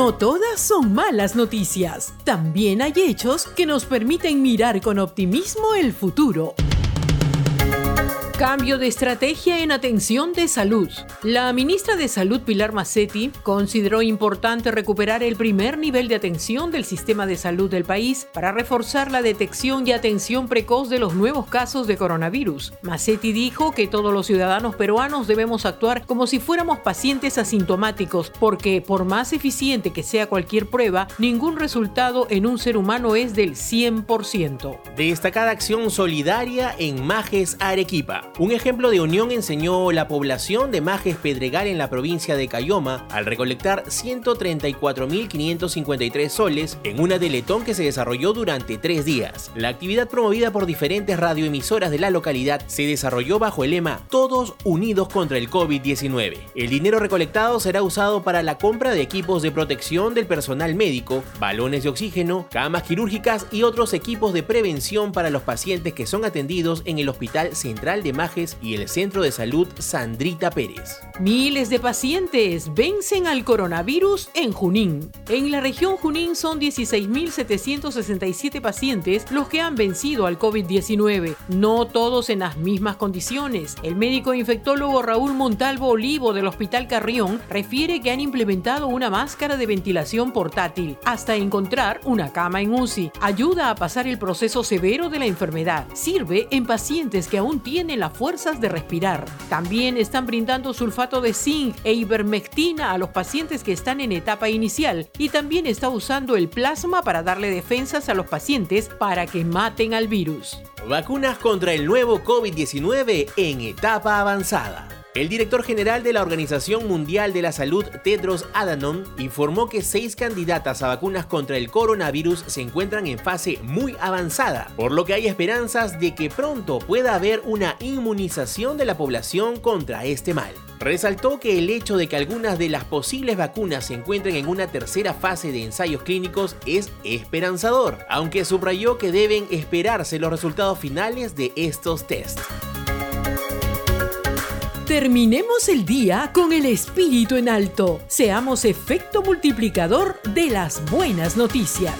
No todas son malas noticias. También hay hechos que nos permiten mirar con optimismo el futuro. Cambio de estrategia en atención de salud. La ministra de Salud Pilar Massetti consideró importante recuperar el primer nivel de atención del sistema de salud del país para reforzar la detección y atención precoz de los nuevos casos de coronavirus. Massetti dijo que todos los ciudadanos peruanos debemos actuar como si fuéramos pacientes asintomáticos, porque por más eficiente que sea cualquier prueba, ningún resultado en un ser humano es del 100%. Destacada acción solidaria en Majes Arequipa. Un ejemplo de unión enseñó la población de Majes Pedregal en la provincia de Cayoma al recolectar 134.553 soles en una deletón que se desarrolló durante tres días. La actividad promovida por diferentes radioemisoras de la localidad se desarrolló bajo el lema Todos unidos contra el COVID-19. El dinero recolectado será usado para la compra de equipos de protección del personal médico, balones de oxígeno, camas quirúrgicas y otros equipos de prevención para los pacientes que son atendidos en el Hospital Central de y el Centro de Salud Sandrita Pérez. Miles de pacientes vencen al coronavirus en Junín. En la región Junín son 16.767 pacientes los que han vencido al COVID-19, no todos en las mismas condiciones. El médico infectólogo Raúl Montalvo Olivo del Hospital Carrión refiere que han implementado una máscara de ventilación portátil hasta encontrar una cama en UCI. Ayuda a pasar el proceso severo de la enfermedad. Sirve en pacientes que aún tienen la fuerzas de respirar. También están brindando sulfato de zinc e ivermectina a los pacientes que están en etapa inicial y también está usando el plasma para darle defensas a los pacientes para que maten al virus. Vacunas contra el nuevo COVID-19 en etapa avanzada. El director general de la Organización Mundial de la Salud, Tedros Adhanom, informó que seis candidatas a vacunas contra el coronavirus se encuentran en fase muy avanzada, por lo que hay esperanzas de que pronto pueda haber una inmunización de la población contra este mal. Resaltó que el hecho de que algunas de las posibles vacunas se encuentren en una tercera fase de ensayos clínicos es esperanzador, aunque subrayó que deben esperarse los resultados finales de estos tests. Terminemos el día con el espíritu en alto. Seamos efecto multiplicador de las buenas noticias.